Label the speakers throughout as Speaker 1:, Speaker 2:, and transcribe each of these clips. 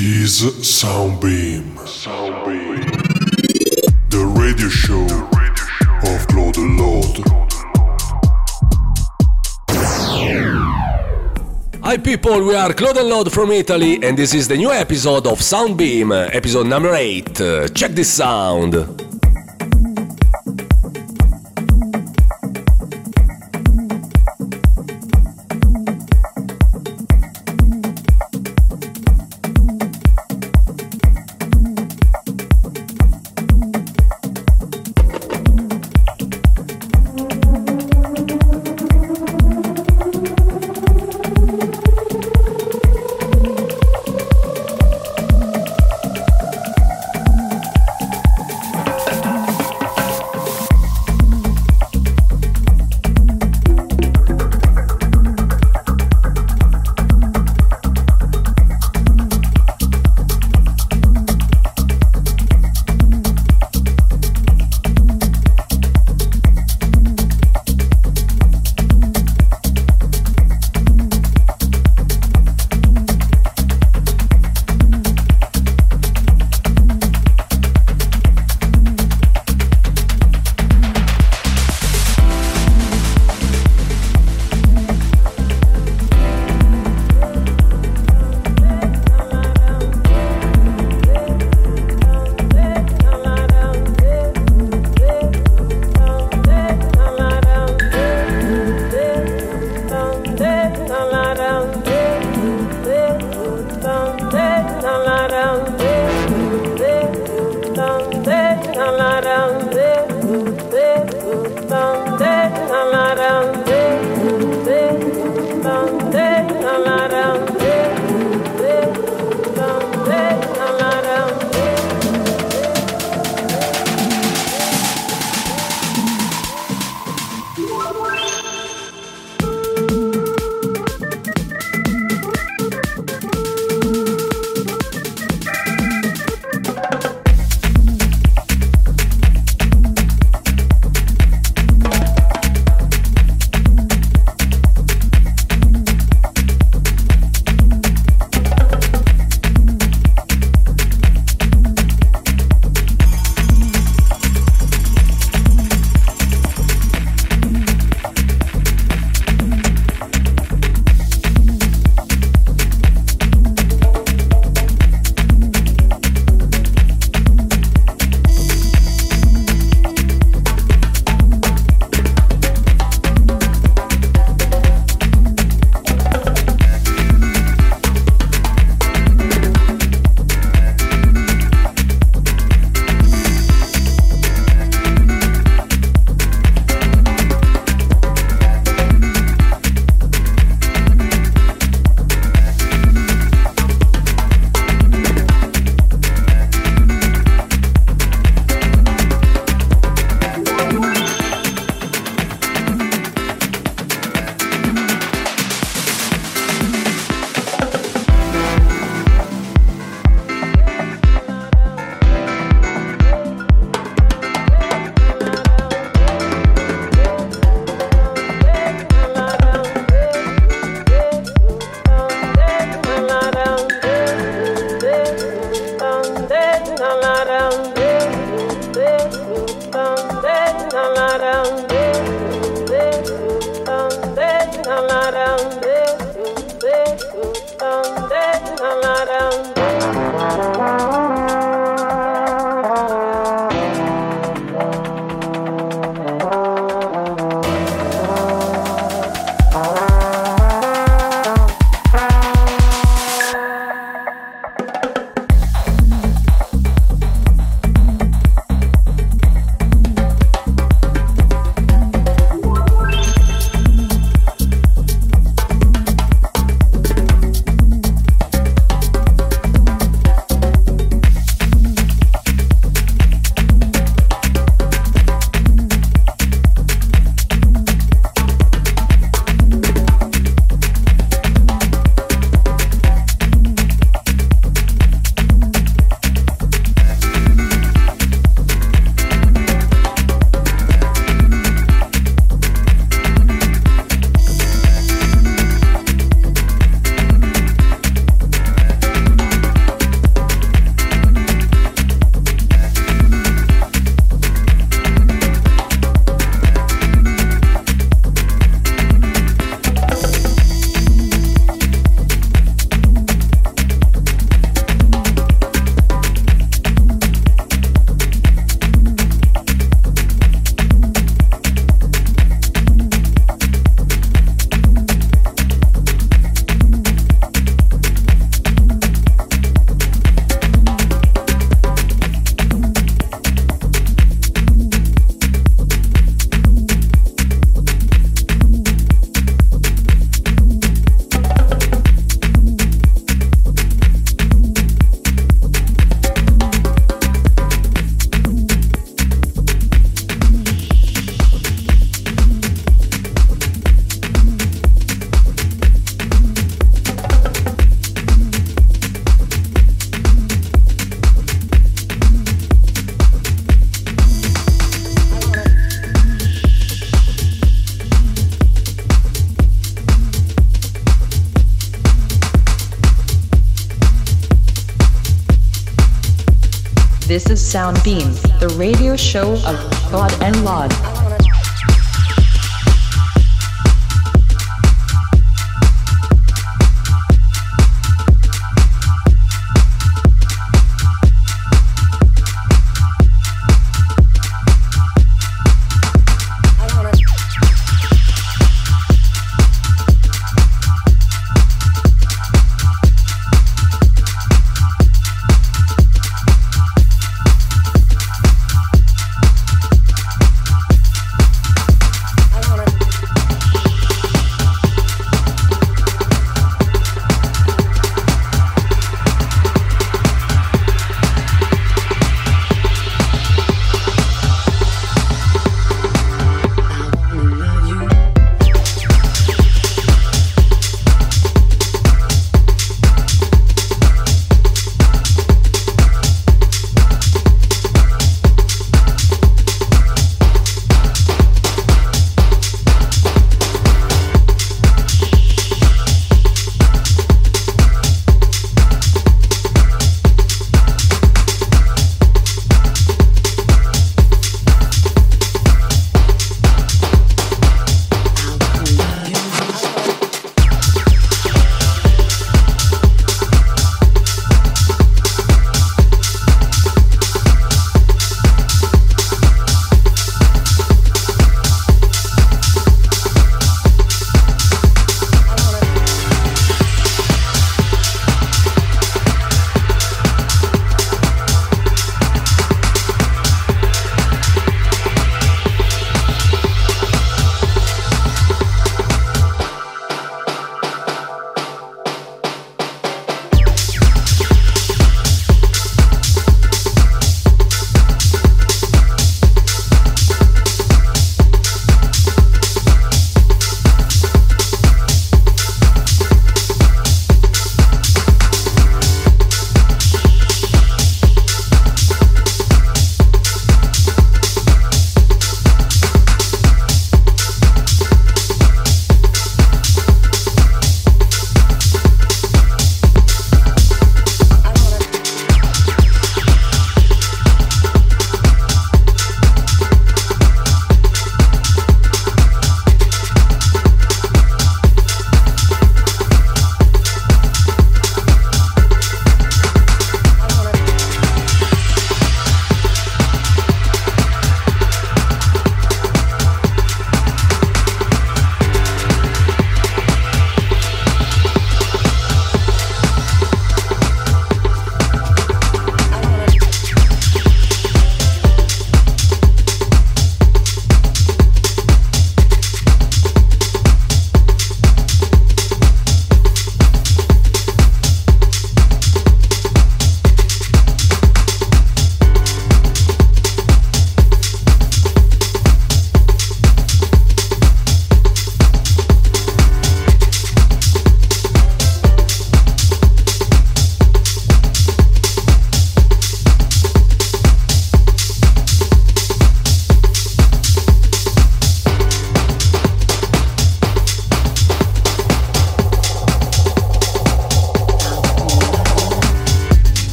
Speaker 1: is Soundbeam. Soundbeam. The radio show of Klod Lodd.
Speaker 2: Hi people, we are Klod and Lodd from Italy and this is the new episode of Soundbeam, episode number 8. Uh, check this sound.
Speaker 3: Alarang Soundbeam, the radio show of God and
Speaker 4: Lodd.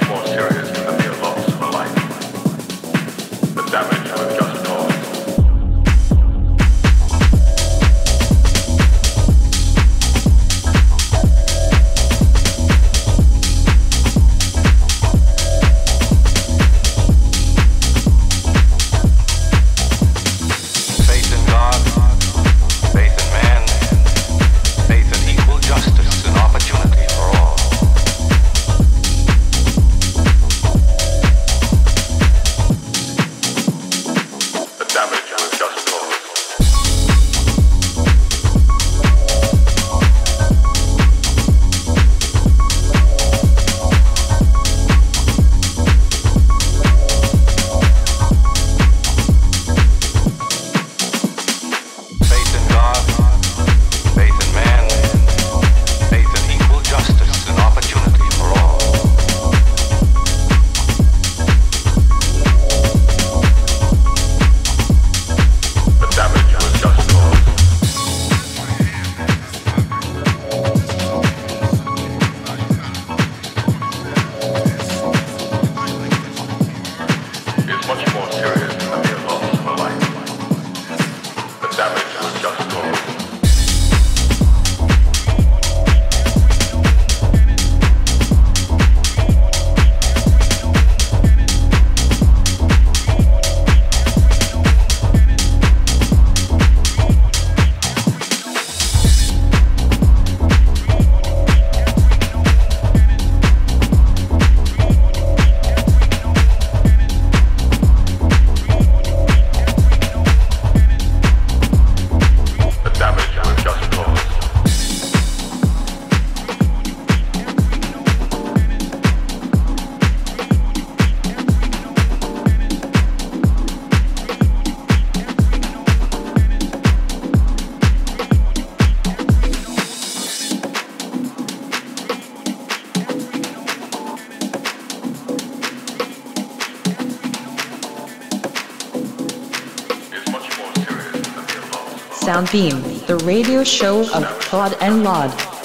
Speaker 4: much
Speaker 5: more serious. Soundbeam, the radio show of Klod and
Speaker 6: Lodd.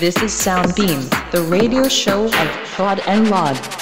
Speaker 7: This is Soundbeam, the radio show of Klod and
Speaker 2: Lodd.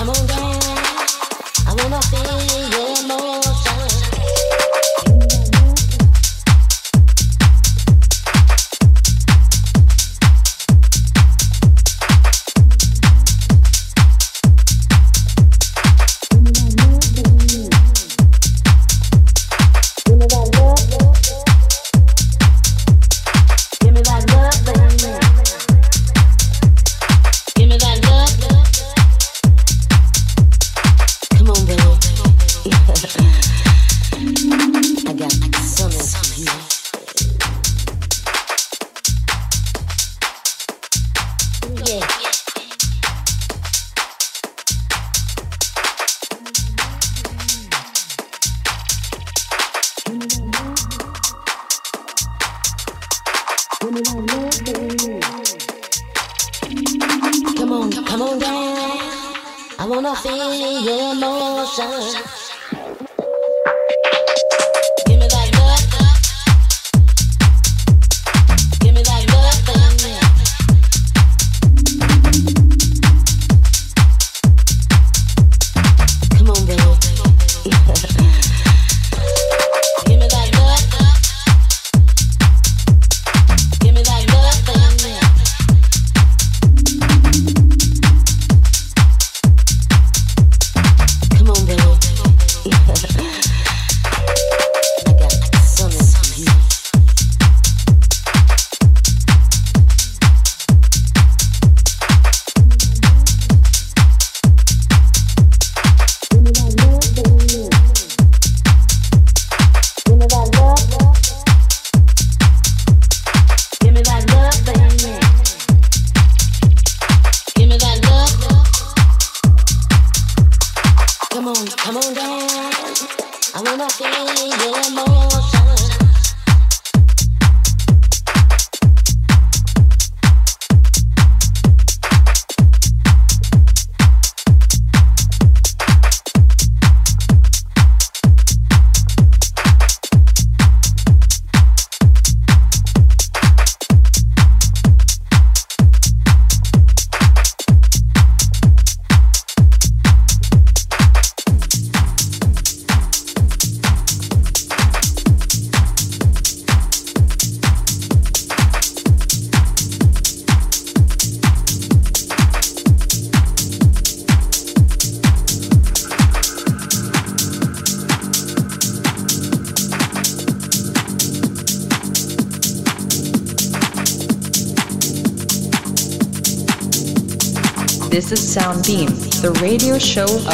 Speaker 2: This radio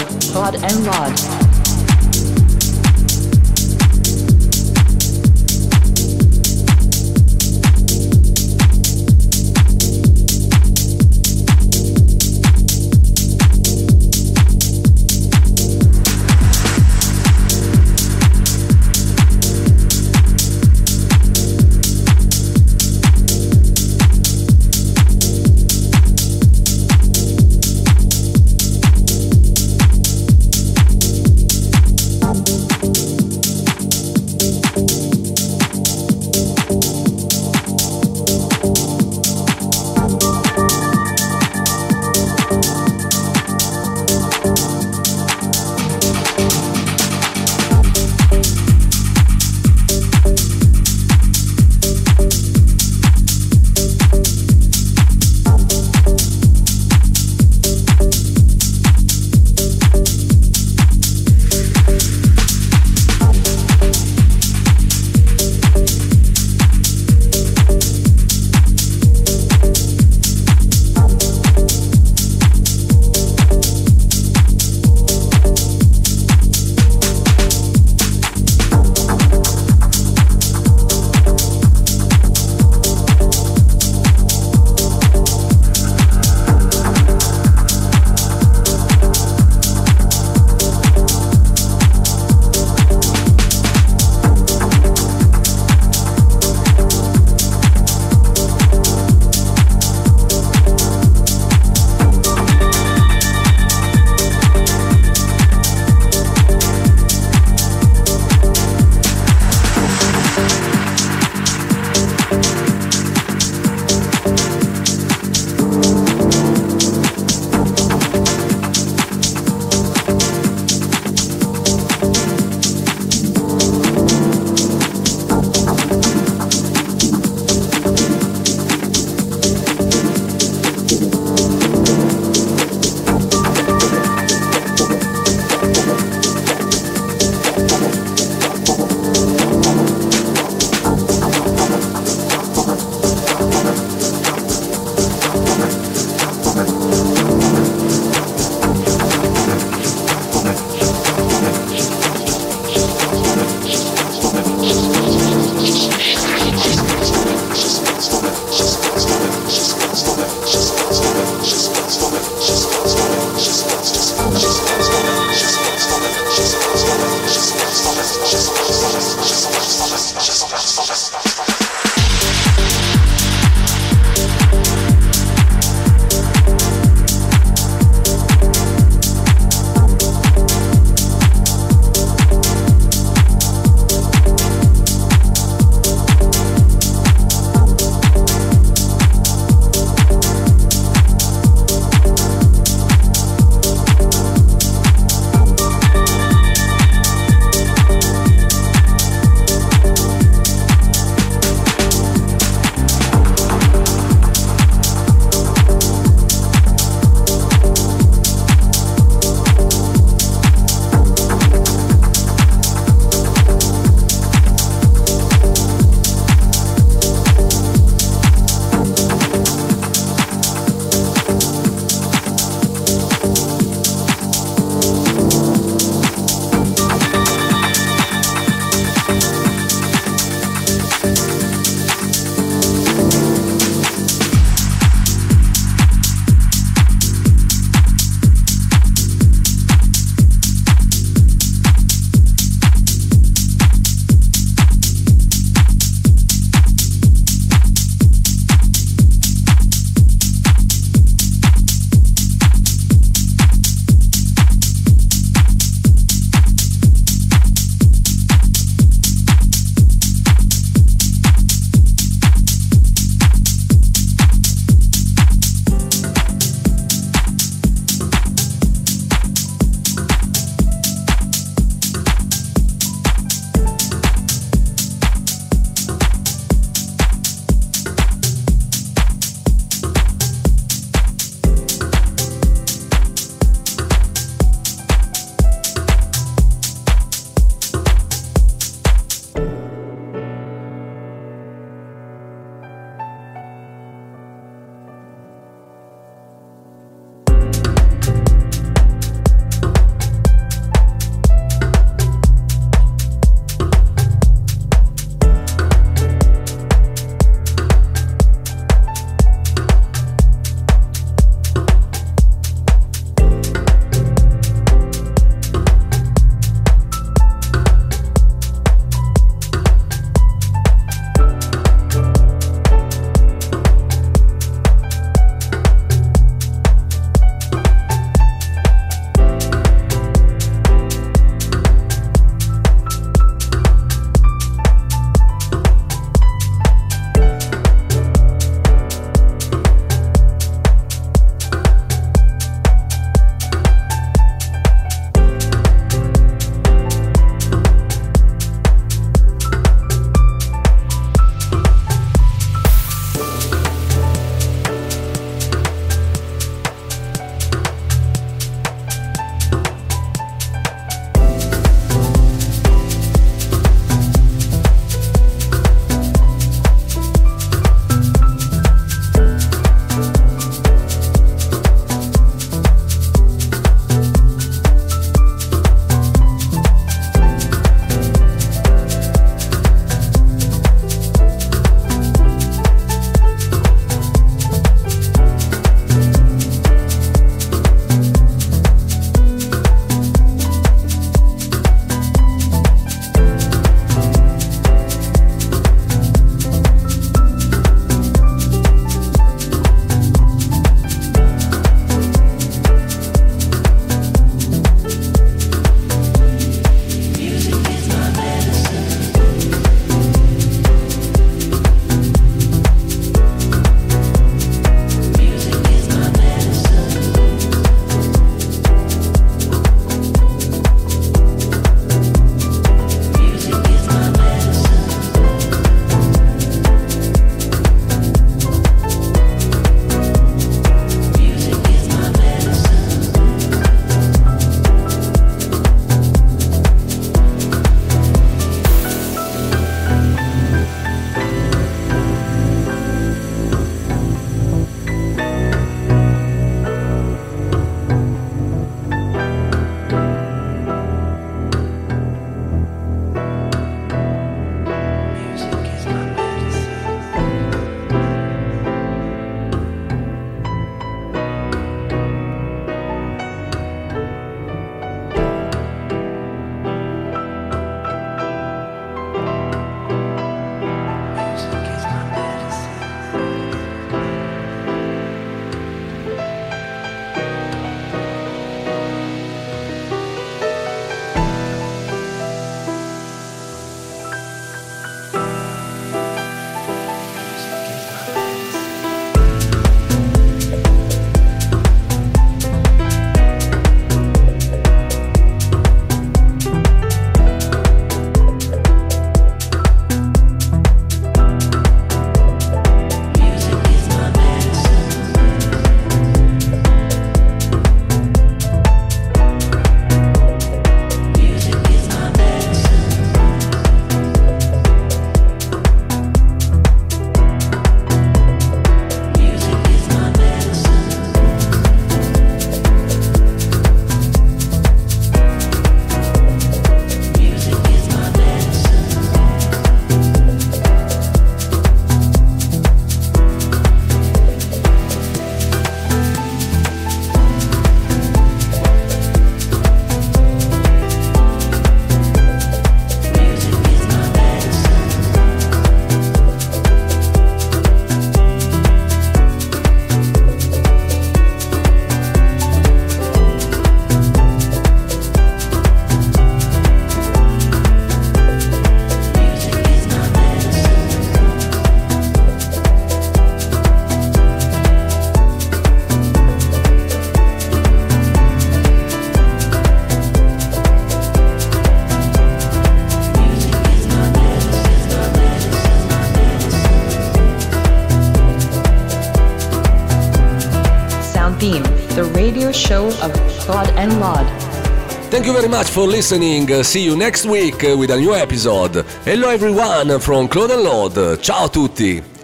Speaker 2: much for listening. See you next week with a new episode. Hello everyone from Claude and Lord. Ciao a tutti.